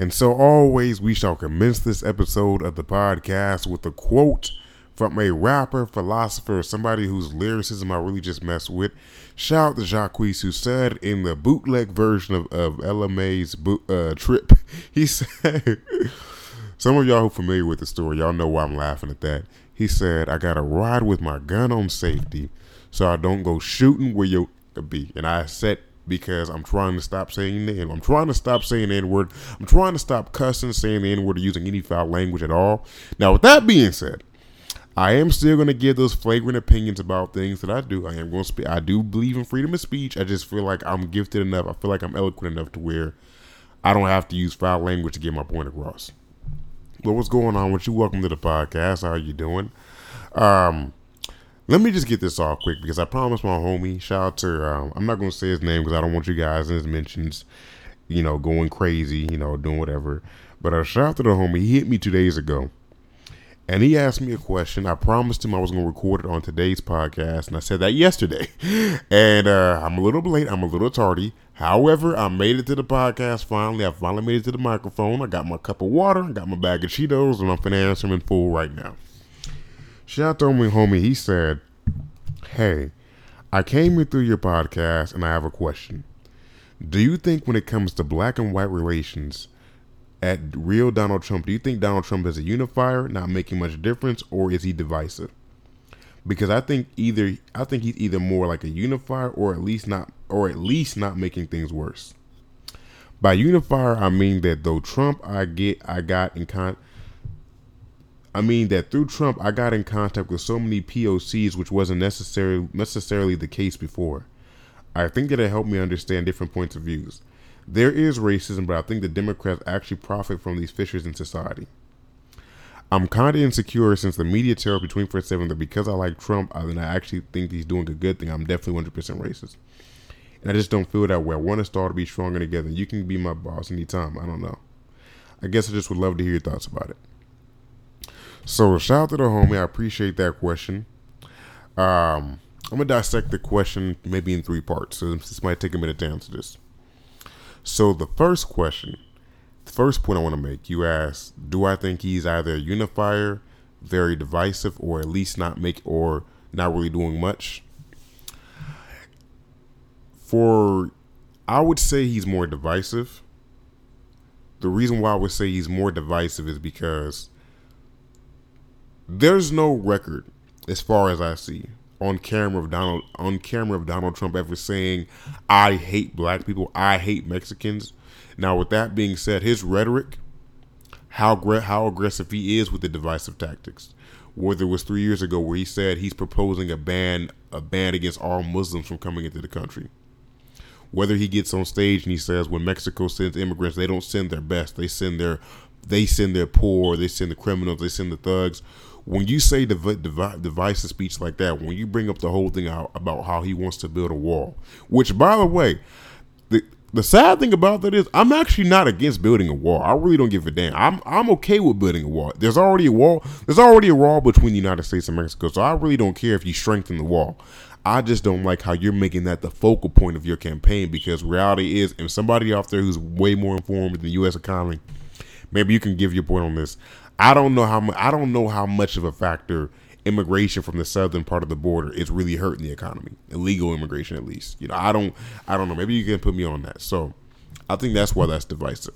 And so, always, we shall commence this episode of the podcast with a quote from a rapper, philosopher, somebody whose lyricism I really just mess with. Shout out to Jacquees, who said in the bootleg version of, of LMA's boot, uh, trip, he said, Some of y'all who are familiar with the story, y'all know why I'm laughing at that. He said, I got to ride with my gun on safety so I don't go shooting where you could be. And I said, because I'm trying to stop saying the N. I'm trying to stop saying the N word. I'm trying to stop cussing, saying the N word, or using any foul language at all. Now, with that being said, I am still going to give those flagrant opinions about things that I do. I am going to speak. I do believe in freedom of speech. I just feel like I'm gifted enough. I feel like I'm eloquent enough to where I don't have to use foul language to get my point across. Well, what's going on with you? Welcome to the podcast. How are you doing? Um, let me just get this off quick because I promised my homie. Shout out to um, I'm not going to say his name because I don't want you guys in his mentions, you know, going crazy, you know, doing whatever. But uh, shout out to the homie. He hit me two days ago and he asked me a question. I promised him I was going to record it on today's podcast, and I said that yesterday. and uh, I'm a little late. I'm a little tardy. However, I made it to the podcast finally. I finally made it to the microphone. I got my cup of water, I got my bag of Cheetos, and I'm finna answer him in full right now. Shout out to me, homie. He said, "Hey, I came in through your podcast, and I have a question. Do you think when it comes to black and white relations?" at real Donald Trump, do you think Donald Trump is a unifier, not making much difference, or is he divisive? Because I think either I think he's either more like a unifier or at least not or at least not making things worse. By unifier, I mean that though Trump I get I got in con I mean that through Trump I got in contact with so many POCs which wasn't necessarily necessarily the case before. I think that it helped me understand different points of views. There is racism, but I think the Democrats actually profit from these fissures in society. I'm kind of insecure since the media tells between 7 that because I like Trump, I, then I actually think he's doing a good thing. I'm definitely 100% racist. And I just don't feel that way. I want us all to be stronger together. You can be my boss anytime. I don't know. I guess I just would love to hear your thoughts about it. So shout out to the homie. I appreciate that question. Um, I'm gonna dissect the question maybe in three parts. So this might take a minute to answer this. So the first question, the first point I want to make, you ask, do I think he's either a unifier, very divisive, or at least not make or not really doing much? For I would say he's more divisive. The reason why I would say he's more divisive is because there's no record, as far as I see, on camera of Donald on camera of Donald Trump ever saying, "I hate black people. I hate Mexicans." Now, with that being said, his rhetoric, how how aggressive he is with the divisive tactics, whether it was three years ago where he said he's proposing a ban a ban against all Muslims from coming into the country. Whether he gets on stage and he says when Mexico sends immigrants, they don't send their best, they send their they send their poor, they send the criminals, they send the thugs when you say div- div- divisive speech like that, when you bring up the whole thing out about how he wants to build a wall, which by the way, the the sad thing about that is I'm actually not against building a wall. I really don't give a damn. I'm I'm okay with building a wall. There's already a wall. There's already a wall between the United States and Mexico, so I really don't care if you strengthen the wall. I just don't like how you're making that the focal point of your campaign because reality is, if somebody out there who's way more informed in the U.S. economy, maybe you can give your point on this. I don't know how. I don't know how much of a factor immigration from the southern part of the border is really hurting the economy. Illegal immigration, at least. You know, I don't. I don't know. Maybe you can put me on that. So, I think that's why that's divisive.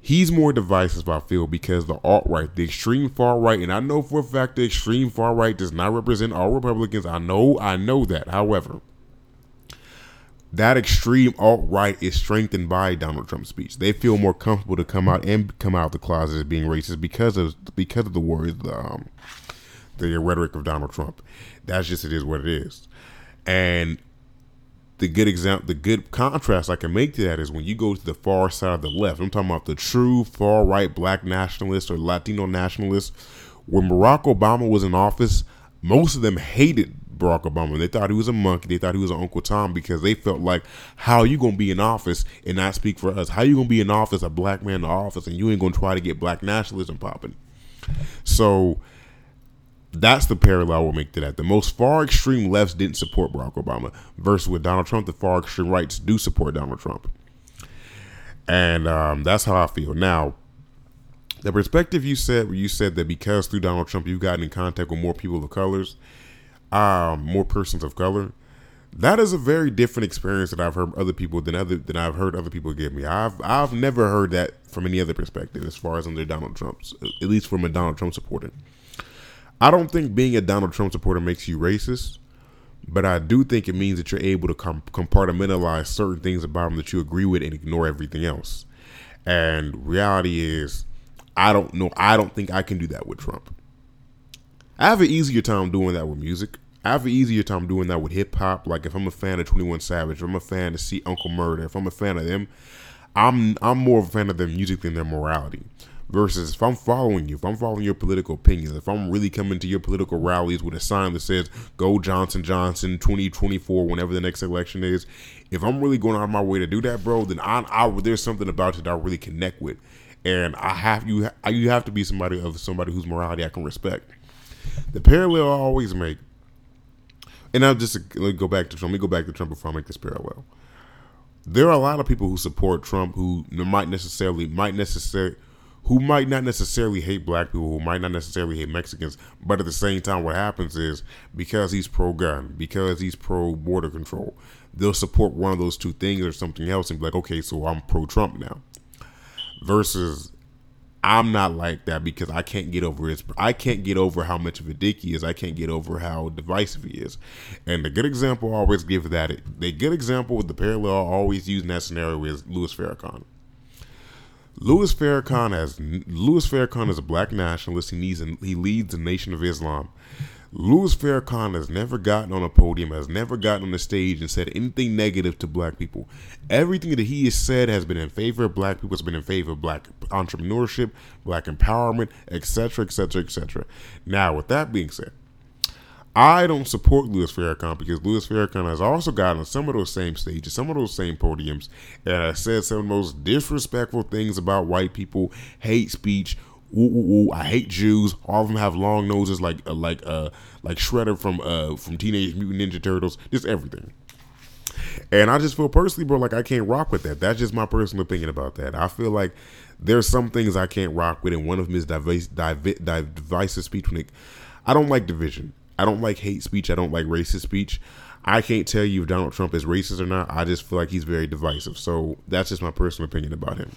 He's more divisive, I feel, because the alt right, the extreme far right, and I know for a fact the extreme far right does not represent all Republicans. I know, I know that. However, that extreme alt right is strengthened by Donald Trump's speech. They feel more comfortable to come out and come out of the closet as being racist because of because of the words, the, um, the rhetoric of Donald Trump. That's just it is what it is. And the good example, the good contrast I can make to that is when you go to the far side of the left. I'm talking about the true far right black nationalists or Latino nationalists. When Barack Obama was in office, most of them hated Barack Obama. They thought he was a monkey. They thought he was an Uncle Tom because they felt like, how you gonna be in office and not speak for us? How you gonna be in office, a black man in office, and you ain't gonna try to get black nationalism popping? So that's the parallel we'll make to that. The most far extreme lefts didn't support Barack Obama, versus with Donald Trump, the far extreme rights do support Donald Trump. and um, that's how I feel now. The perspective you said, where you said that because through Donald Trump you've gotten in contact with more people of colors, um, more persons of color, that is a very different experience that I've heard other people than other than I've heard other people give me. I've I've never heard that from any other perspective as far as under Donald Trump's, at least from a Donald Trump supporter. I don't think being a Donald Trump supporter makes you racist, but I do think it means that you're able to com- compartmentalize certain things about him that you agree with and ignore everything else. And reality is, I don't know. I don't think I can do that with Trump. I have an easier time doing that with music. I have an easier time doing that with hip hop. Like if I'm a fan of Twenty One Savage, if I'm a fan of See Uncle Murda, if I'm a fan of them, I'm I'm more of a fan of their music than their morality. Versus if I'm following you, if I'm following your political opinions, if I'm really coming to your political rallies with a sign that says "Go Johnson Johnson 2024" whenever the next election is, if I'm really going out of my way to do that, bro, then I, I there's something about it that I really connect with, and I have you you have to be somebody of somebody whose morality I can respect. The parallel I always make and I'll just let go back to Trump. Let me go back to Trump before I make this parallel. There are a lot of people who support Trump who might necessarily might necessarily who might not necessarily hate black people, who might not necessarily hate Mexicans, but at the same time, what happens is because he's pro gun, because he's pro border control, they'll support one of those two things or something else and be like, okay, so I'm pro Trump now. Versus I'm not like that because I can't get over his. I can't get over how much of a dick he is. I can't get over how divisive he is. And the good example I always give that the good example with the parallel I always use in that scenario is Louis Farrakhan. Louis Farrakhan has Louis Farrakhan is a black nationalist. He needs he leads the Nation of Islam. Louis Farrakhan has never gotten on a podium, has never gotten on the stage and said anything negative to black people. Everything that he has said has been in favor of black people, has been in favor of black entrepreneurship, black empowerment, etc., etc., etc. Now, with that being said, I don't support Louis Farrakhan because Louis Farrakhan has also gotten on some of those same stages, some of those same podiums, and has said some of the most disrespectful things about white people, hate speech, ooh, ooh, ooh, I hate Jews. All of them have long noses, like uh, like uh like Shredder from uh from Teenage Mutant Ninja Turtles. Just everything. And I just feel personally, bro, like I can't rock with that. That's just my personal opinion about that. I feel like there's some things I can't rock with, and one of them is divisive, divisive speech. When it, I don't like division. I don't like hate speech. I don't like racist speech. I can't tell you if Donald Trump is racist or not. I just feel like he's very divisive. So that's just my personal opinion about him.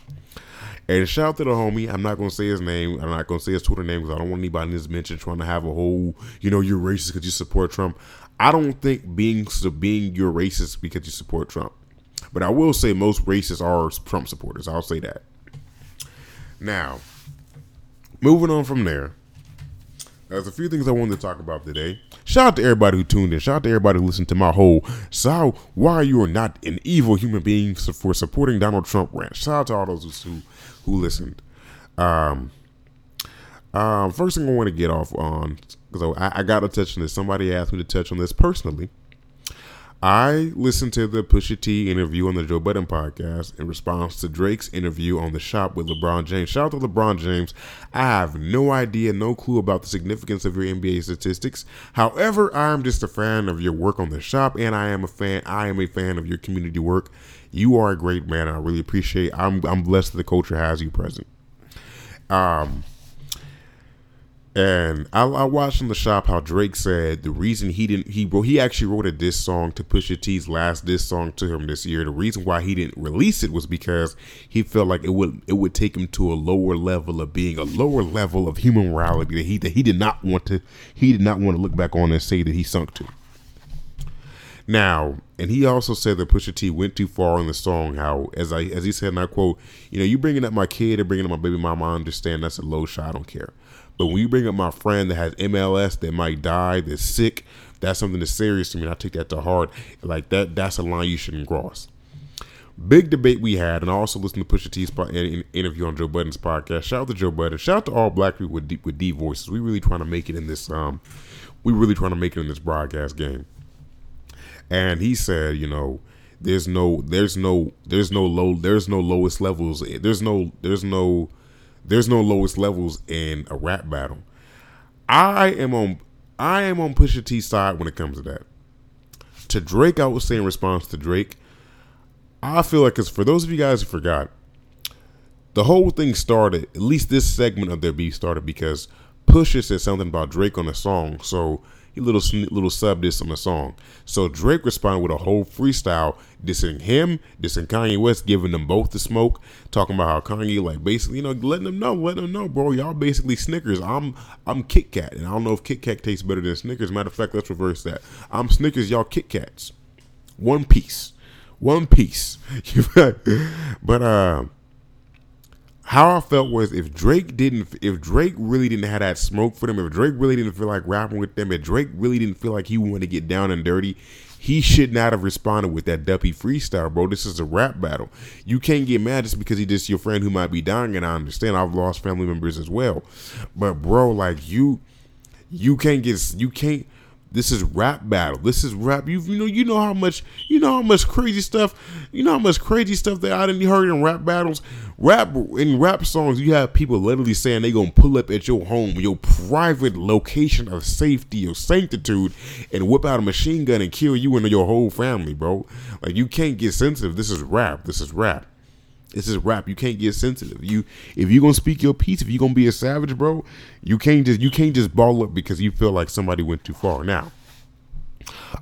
And shout out to the homie. I'm not gonna say his name. I'm not gonna say his Twitter name because I don't want anybody in this mention trying to have a whole, you know, you're racist because you support Trump. I don't think being so being you're racist because you support Trump. But I will say most racists are Trump supporters. I'll say that. Now, moving on from there, there's a few things I wanted to talk about today. Shout out to everybody who tuned in. Shout out to everybody who listened to my whole "So why you are not an evil human being for supporting Donald Trump" rant. Shout out to all those who who listened. Um, um, first thing I want to get off on because I, I got to touch on this. Somebody asked me to touch on this personally. I listened to the Pusha T interview on the Joe Budden podcast in response to Drake's interview on the shop with LeBron James. Shout out to LeBron James. I have no idea, no clue about the significance of your NBA statistics. However, I'm just a fan of your work on the shop, and I am a fan. I am a fan of your community work. You are a great man. I really appreciate. I'm I'm blessed that the culture has you present. Um, and I, I, watched in the shop how Drake said the reason he didn't he wrote he actually wrote a diss song to Pusha T's last diss song to him this year. The reason why he didn't release it was because he felt like it would it would take him to a lower level of being a lower level of human morality that he that he did not want to he did not want to look back on and say that he sunk to. Now, and he also said that Pusha T went too far in the song. How, as I as he said, and I quote, "You know, you bringing up my kid or bringing up my baby mama, I understand that's a low shot. I don't care." But when you bring up my friend that has MLS that might die, that's sick, that's something that's serious to me. And I take that to heart. Like that, that's a line you shouldn't cross. Big debate we had, and I also listened to Pusha T's interview on Joe Budden's podcast. Shout out to Joe Budden. Shout out to all black people with D, with D voices. We really trying to make it in this. Um, we really trying to make it in this broadcast game. And he said, you know, there's no, there's no, there's no low, there's no lowest levels. There's no, there's no there's no lowest levels in a rap battle. I am on I am on Pusha T side when it comes to that. To Drake, I would say in response to Drake, I feel like it's for those of you guys who forgot, the whole thing started. At least this segment of their beef started because Pusha said something about Drake on the song. So he little little sub this on the song. So Drake responded with a whole freestyle dissing him, dissing Kanye West, giving them both the smoke, talking about how Kanye like basically you know letting them know, letting them know, bro, y'all basically Snickers. I'm I'm Kit Kat, and I don't know if Kit Kat tastes better than Snickers. Matter of fact, let's reverse that. I'm Snickers, y'all Kit Kats. One piece, one piece. but uh how I felt was if Drake didn't, if Drake really didn't have that smoke for them, if Drake really didn't feel like rapping with them, if Drake really didn't feel like he wanted to get down and dirty, he should not have responded with that duppy freestyle, bro. This is a rap battle. You can't get mad just because he just your friend who might be dying, and I understand. I've lost family members as well, but bro, like you, you can't get, you can't this is rap battle. This is rap. You, you know you know how much you know how much crazy stuff you know how much crazy stuff that I didn't heard in rap battles. Rap in rap songs, you have people literally saying they gonna pull up at your home, your private location of safety, your sanctitude, and whip out a machine gun and kill you and your whole family, bro. Like you can't get sensitive. This is rap. This is rap. This is rap. You can't get sensitive. You if you're gonna speak your piece, if you're gonna be a savage, bro, you can't just you can't just ball up because you feel like somebody went too far. Now,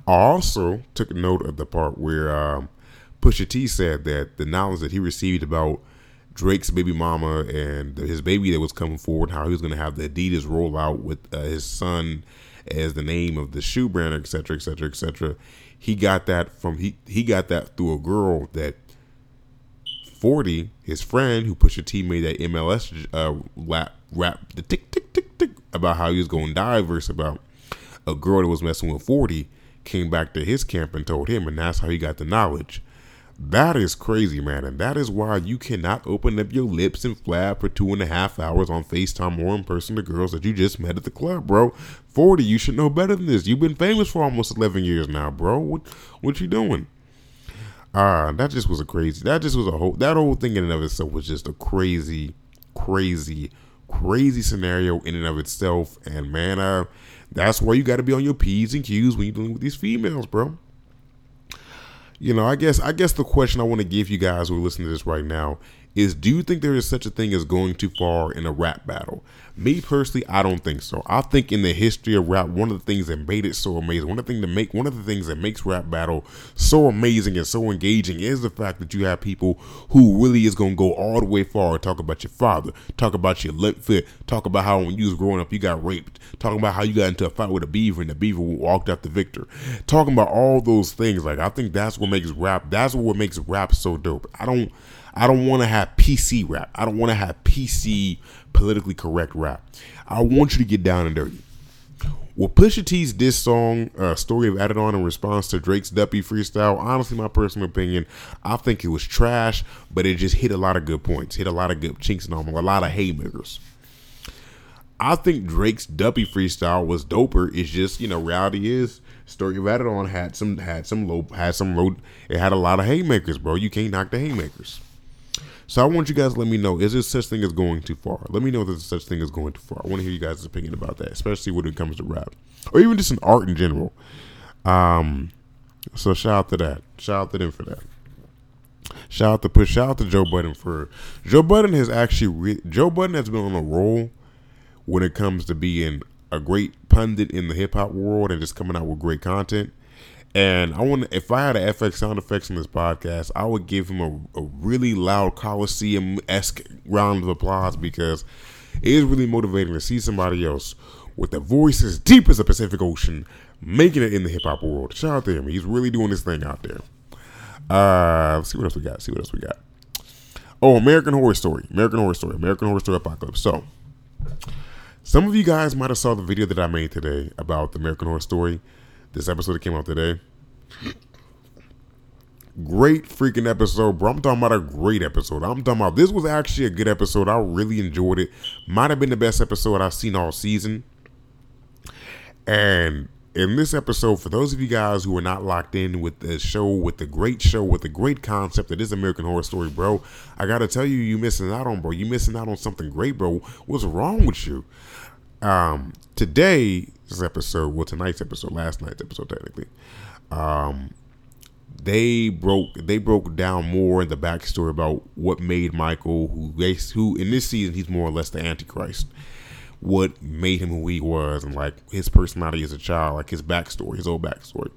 I also took note of the part where um, Pusha T said that the knowledge that he received about Drake's baby mama and his baby that was coming forward, how he was gonna have the Adidas roll out with uh, his son as the name of the shoe brand, etc., etc., etc. He got that from he he got that through a girl that 40, his friend who Pusha T made that MLS uh, rap, rap the tick tick tick tick about how he was going to die verse about a girl that was messing with 40 came back to his camp and told him, and that's how he got the knowledge. That is crazy, man, and that is why you cannot open up your lips and flap for two and a half hours on FaceTime or in person to girls that you just met at the club, bro. 40, you should know better than this. You've been famous for almost 11 years now, bro. What, what you doing? Uh, that just was a crazy. That just was a whole. That whole thing in and of itself was just a crazy, crazy, crazy scenario in and of itself. And man, uh, that's why you got to be on your p's and q's when you're dealing with these females, bro. You know, I guess I guess the question I want to give you guys who are listening to this right now is do you think there is such a thing as going too far in a rap battle? Me personally, I don't think so. I think in the history of rap, one of the things that made it so amazing, one of the things that make one of the things that makes rap battle so amazing and so engaging is the fact that you have people who really is gonna go all the way far talk about your father, talk about your limp fit, talk about how when you was growing up you got raped, talking about how you got into a fight with a beaver and the beaver walked out the victor, talking about all those things. Like I think that's what makes rap. That's what makes rap so dope. I don't. I don't want to have PC rap. I don't want to have PC politically correct rap. I want you to get down and dirty. Well, Pusha T's diss song, uh, Story of Adidon, in response to Drake's Duppy freestyle, honestly, my personal opinion, I think it was trash, but it just hit a lot of good points, hit a lot of good chinks in armor, a lot of haymakers. I think Drake's Duppy freestyle was doper. It's just, you know, reality is Story of Adidon had some had some low had some low it had a lot of haymakers, bro. You can't knock the haymakers. So I want you guys to let me know: is there such thing as going too far? Let me know if there's such thing as going too far. I want to hear you guys' opinion about that, especially when it comes to rap or even just in art in general. Um, so shout out to that. Shout out to them for that. Shout out to push. Shout out to Joe Budden for Joe Budden has actually re- Joe Budden has been on a roll when it comes to being a great pundit in the hip hop world and just coming out with great content. And I want if I had an FX sound effects in this podcast, I would give him a, a really loud Coliseum esque round of applause because it is really motivating to see somebody else with a voice as deep as the Pacific Ocean making it in the hip hop world. Shout out to him. He's really doing this thing out there. Uh, let's see what else we got. See what else we got. Oh, American Horror Story. American Horror Story. American Horror Story Apocalypse. So, some of you guys might have saw the video that I made today about the American Horror Story this episode that came out today. Great freaking episode, bro. I'm talking about a great episode. I'm talking about this was actually a good episode. I really enjoyed it. Might have been the best episode I've seen all season. And in this episode, for those of you guys who are not locked in with the show, with the great show, with the great concept that is American Horror Story, bro, I gotta tell you, you missing out on, bro. You missing out on something great, bro. What's wrong with you? Um, today, this episode, well, tonight's episode, last night's episode, technically, um, they broke they broke down more in the backstory about what made Michael who who in this season he's more or less the Antichrist. What made him who he was and like his personality as a child, like his backstory, his old backstory.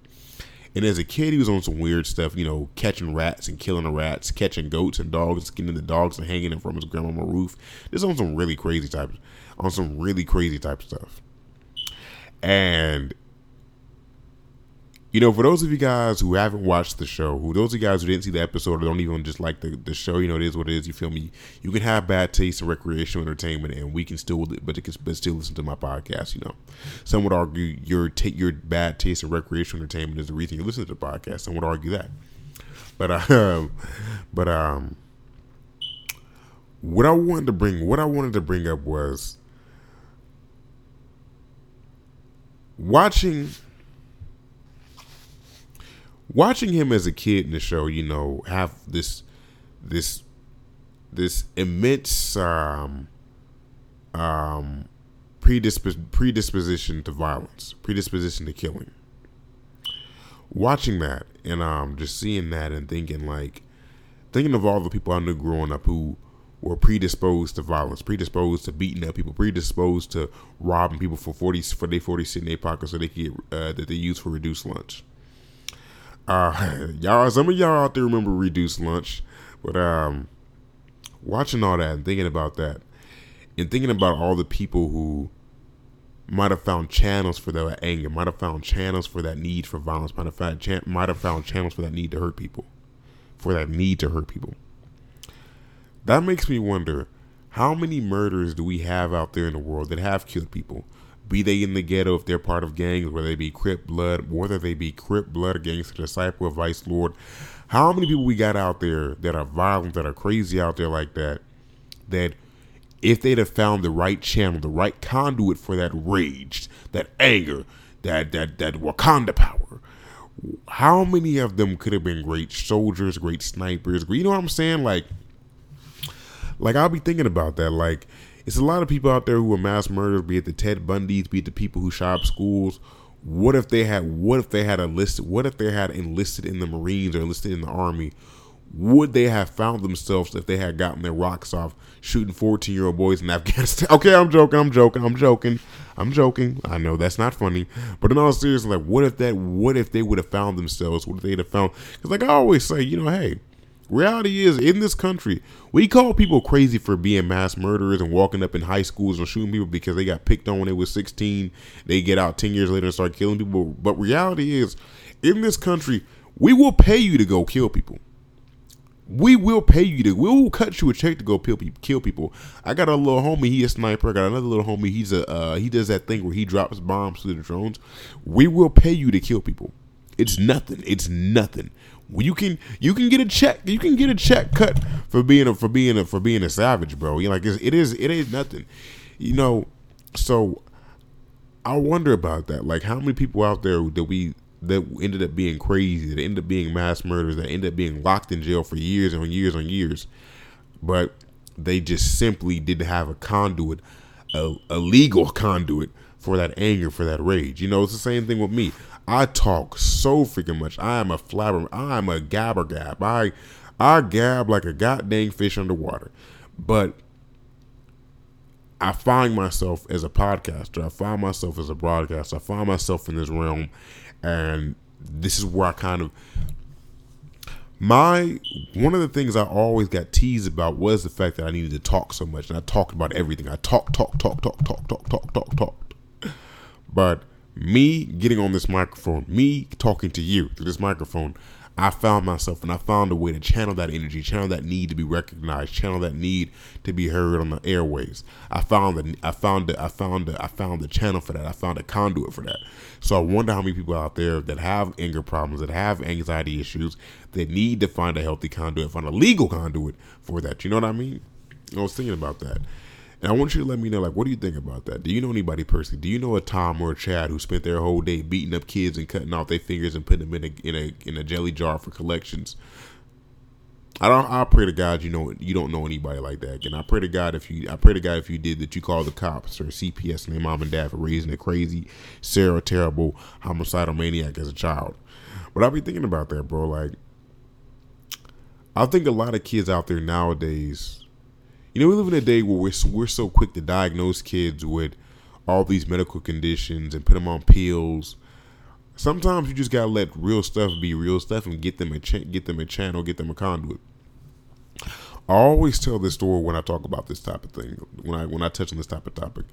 And as a kid, he was on some weird stuff, you know, catching rats and killing the rats, catching goats and dogs, skinning the dogs and hanging them from his grandma's roof. This on some really crazy type, on some really crazy type stuff. And you know, for those of you guys who haven't watched the show, who those of you guys who didn't see the episode or don't even just like the, the show, you know, it is what it is. You feel me? You can have bad taste in recreational entertainment, and we can still, but can but still listen to my podcast. You know, some would argue your take your bad taste in recreational entertainment is the reason you listen to the podcast. Some would argue that, but um, but um, what I wanted to bring, what I wanted to bring up was watching watching him as a kid in the show, you know, have this this this immense um, um, predispos- predisposition to violence, predisposition to killing. Watching that and um, just seeing that and thinking like, thinking of all the people I knew growing up who were predisposed to violence, predisposed to beating up people, predisposed to robbing people for forty for their forty cent in their pocket so they could uh, that they use for reduced lunch. Uh, y'all, some of y'all out there remember reduced lunch, but um, watching all that and thinking about that, and thinking about all the people who might have found channels for that anger, might have found channels for that need for violence, might have found might have found channels for that need to hurt people, for that need to hurt people. That makes me wonder, how many murders do we have out there in the world that have killed people? be they in the ghetto if they're part of gangs, whether they be Crip Blood, whether they be Crip Blood or Gangster Disciple of Vice Lord. How many people we got out there that are violent, that are crazy out there like that, that if they'd have found the right channel, the right conduit for that rage, that anger, that that that Wakanda power, how many of them could have been great soldiers, great snipers? You know what I'm saying? Like, like I'll be thinking about that. Like, it's a lot of people out there who are mass murderers, be it the Ted Bundys, be it the people who shot up schools. What if they had? What if they had enlisted? What if they had enlisted in the Marines or enlisted in the Army? Would they have found themselves if they had gotten their rocks off shooting 14 year old boys in Afghanistan? Okay, I'm joking. I'm joking. I'm joking. I'm joking. I know that's not funny, but in all seriousness, like, what if that? What if they would have found themselves? What if they'd have found? Because, like I always say, you know, hey, Reality is, in this country, we call people crazy for being mass murderers and walking up in high schools and shooting people because they got picked on when they was 16. They get out 10 years later and start killing people. But reality is, in this country, we will pay you to go kill people. We will pay you to. We will cut you a check to go kill people. I got a little homie. He a sniper. I got another little homie. He's a. Uh, he does that thing where he drops bombs through the drones. We will pay you to kill people. It's nothing. It's nothing. You can you can get a check. You can get a check cut for being a for being a for being a savage bro. You like it's, it is it is nothing. You know so i wonder about that. Like how many people out there that we that ended up being crazy that ended up being mass murders that ended up being locked in jail for years and years and years but they just simply didn't have a conduit a, a legal conduit for that anger for that rage. You know it's the same thing with me I talk so freaking much. I am a flabber. I am a gabber gab. I I gab like a goddamn fish underwater. But I find myself as a podcaster. I find myself as a broadcaster. I find myself in this realm, and this is where I kind of my one of the things I always got teased about was the fact that I needed to talk so much, and I talked about everything. I talk, talk, talk, talk, talk, talk, talk, talk, talk. But me getting on this microphone, me talking to you through this microphone, I found myself and I found a way to channel that energy, channel that need to be recognized, channel that need to be heard on the airways. I found the I found the I found the I found the channel for that. I found a conduit for that. So I wonder how many people out there that have anger problems, that have anxiety issues, that need to find a healthy conduit, find a legal conduit for that. You know what I mean? I was thinking about that. And I want you to let me know, like, what do you think about that? Do you know anybody personally? Do you know a Tom or a Chad who spent their whole day beating up kids and cutting off their fingers and putting them in a in a in a jelly jar for collections? I don't. I pray to God you know you don't know anybody like that. And I pray to God if you. I pray to God if you did that you call the cops or CPS and their mom and dad for raising a crazy, Sarah terrible homicidal maniac as a child. But I'll be thinking about that, bro. Like, I think a lot of kids out there nowadays, you know, we live in a day where we're we're so quick to diagnose kids with all these medical conditions and put them on pills. Sometimes you just gotta let real stuff be real stuff and get them a get them a channel, get them a conduit. I always tell this story when I talk about this type of thing. When I when I touch on this type of topic,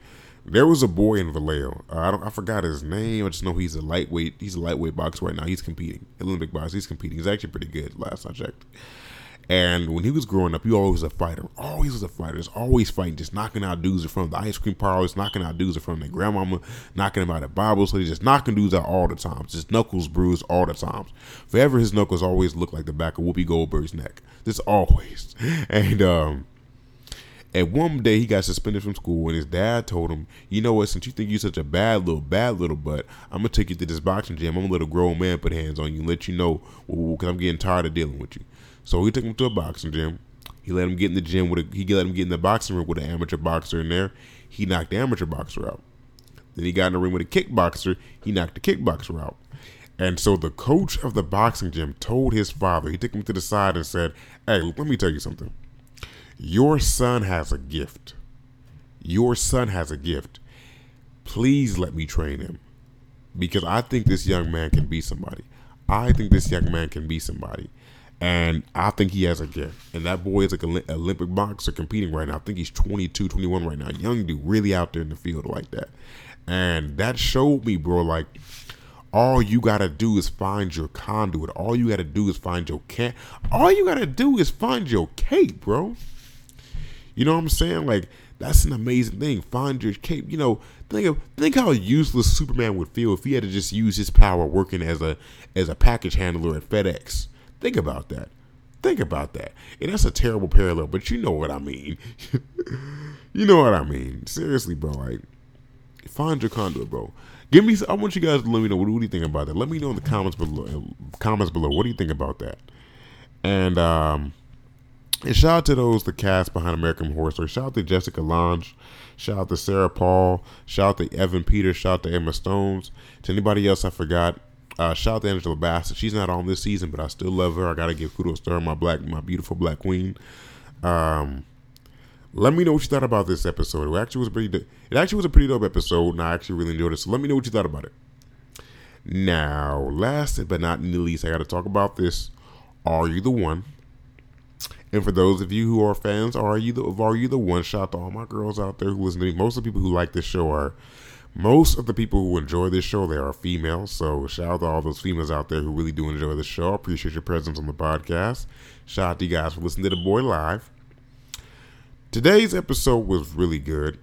there was a boy in Vallejo. I don't I forgot his name. I just know he's a lightweight. He's a lightweight boxer right now. He's competing Olympic box. He's competing. He's actually pretty good. Last I checked. And when he was growing up, he always was a fighter. Always was a fighter. Just always fighting, just knocking out dudes in front of the ice cream parlors, knocking out dudes in front of their grandmama, knocking them out of Bible study, just knocking dudes out all the time. Just knuckles bruised all the times. Forever his knuckles always looked like the back of Whoopi Goldberg's neck. Just always. And um and one day he got suspended from school, and his dad told him, "You know what? Since you think you're such a bad little, bad little butt, I'm gonna take you to this boxing gym. I'm gonna let a grown man put hands on you and let you know, because I'm getting tired of dealing with you." So he took him to a boxing gym. He let him get in the gym with a, he let him get in the boxing room with an amateur boxer in there. He knocked the amateur boxer out. Then he got in the ring with a kickboxer. He knocked the kickboxer out. And so the coach of the boxing gym told his father, he took him to the side and said, Hey, let me tell you something. Your son has a gift. Your son has a gift. Please let me train him. Because I think this young man can be somebody. I think this young man can be somebody. And I think he has a gift. And that boy is like an Olympic boxer competing right now. I think he's 22, 21 right now. Young dude, really out there in the field like that. And that showed me, bro, like, all you gotta do is find your conduit. All you gotta do is find your can. All you gotta do is find your cape, bro. You know what I'm saying? Like that's an amazing thing. Find your cape. You know, think of think how useless Superman would feel if he had to just use his power working as a as a package handler at FedEx. Think about that. Think about that. And that's a terrible parallel, but you know what I mean. you know what I mean. Seriously, bro. Like, find your conduit, bro. Give me. I want you guys to let me know. What, what do you think about that? Let me know in the comments below. Comments below. What do you think about that? And um, and shout out to those the cast behind American Horror Story. Shout out to Jessica Lange. Shout out to Sarah Paul. Shout out to Evan Peters. Shout out to Emma Stones. To anybody else I forgot, uh, shout out to Angela Bassett. She's not on this season, but I still love her. I gotta give kudos to her, my black, my beautiful black queen. Um, let me know what you thought about this episode. It actually was a pretty. It actually was a pretty dope episode, and I actually really enjoyed it. So let me know what you thought about it. Now, last but not least, I got to talk about this. Are you the one? And for those of you who are fans, are you the are you the one? Shout out to all my girls out there who listen to me. Most of the people who like this show are most of the people who enjoy this show, they are female. So shout out to all those females out there who really do enjoy the show. Appreciate your presence on the podcast. Shout out to you guys for listening to the boy live. Today's episode was really good.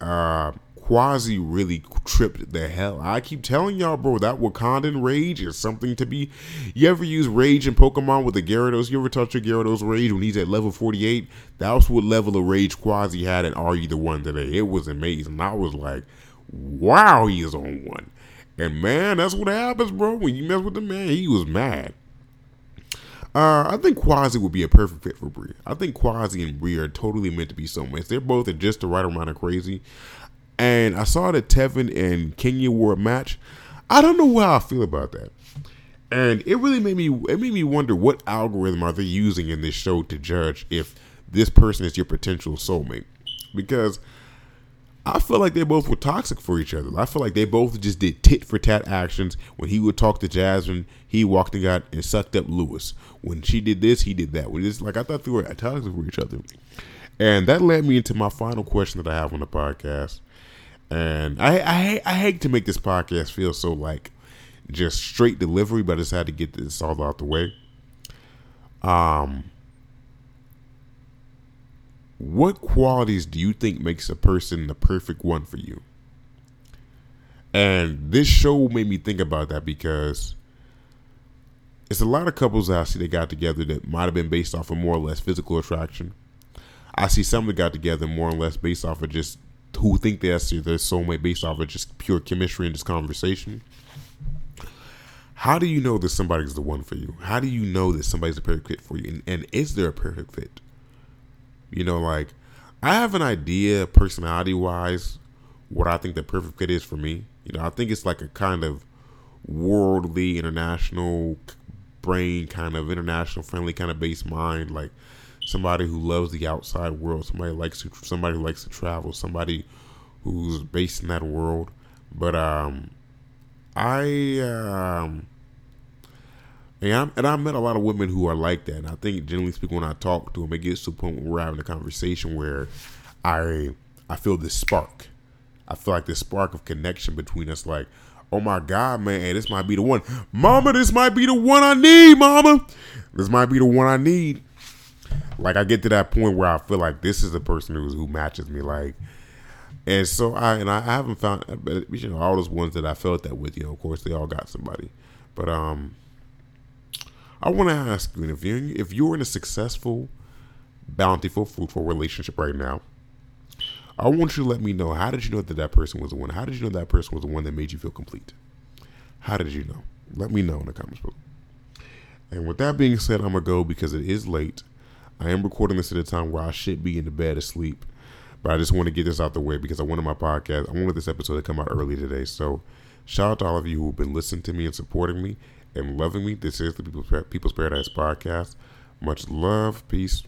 Uh Kwasi really tripped the hell. I keep telling y'all, bro, that Wakandan rage is something to be. You ever use rage in Pokemon with the Gyarados? You ever touch your Gyarados rage when he's at level 48? That was what level of rage Kwasi had in Are You the One today. It was amazing. I was like, wow, he is on one. And man, that's what happens, bro. When you mess with the man, he was mad. Uh, I think Kwasi would be a perfect fit for Brie. I think Kwasi and Brie are totally meant to be soulmates. They're both just the right amount of crazy. And I saw that Tevin and Kenya were a match. I don't know how I feel about that. And it really made me it made me wonder what algorithm are they using in this show to judge if this person is your potential soulmate. Because I feel like they both were toxic for each other. I feel like they both just did tit for tat actions. When he would talk to Jasmine, he walked and got and sucked up Lewis. When she did this, he did that. When it's like I thought they were toxic for each other. And that led me into my final question that I have on the podcast. And I I, I hate to make this podcast feel so like just straight delivery, but I just had to get this all out the way. Um what qualities do you think makes a person the perfect one for you? And this show made me think about that because it's a lot of couples that I see that got together that might have been based off of more or less physical attraction. I see some that got together more or less based off of just who think they're their soulmate based off of just pure chemistry and just conversation. How do you know that somebody's the one for you? How do you know that somebody's a perfect fit for you? And, and is there a perfect fit? You know, like I have an idea personality wise what I think the perfect fit is for me. You know, I think it's like a kind of worldly, international brain, kind of international friendly, kind of base mind, like somebody who loves the outside world, somebody likes to, somebody who likes to travel, somebody who's based in that world. But um, I um, and, i and I met a lot of women who are like that. And I think generally speaking, when I talk to them, it gets to a point where we're having a conversation where I I feel this spark. I feel like this spark of connection between us. Like, oh my God, man, this might be the one. Mama, this might be the one I need, Mama. This might be the one I need. Like I get to that point where I feel like this is the person who's who matches me. Like, and so I and I haven't found, you know, all those ones that I felt that with. You know, of course, they all got somebody, but um, I want to ask you if you if you're in a successful, bountiful, fruitful relationship right now. I want you to let me know how did you know that that person was the one? How did you know that person was the one that made you feel complete? How did you know? Let me know in the comments below. And with that being said, I'm gonna go because it is late. I am recording this at a time where I should be in the bed asleep. But I just want to get this out the way because I wanted my podcast, I wanted this episode to come out early today. So shout out to all of you who've been listening to me and supporting me and loving me. This is the People's, People's Paradise Podcast. Much love, peace,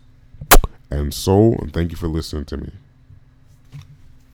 and soul. And thank you for listening to me.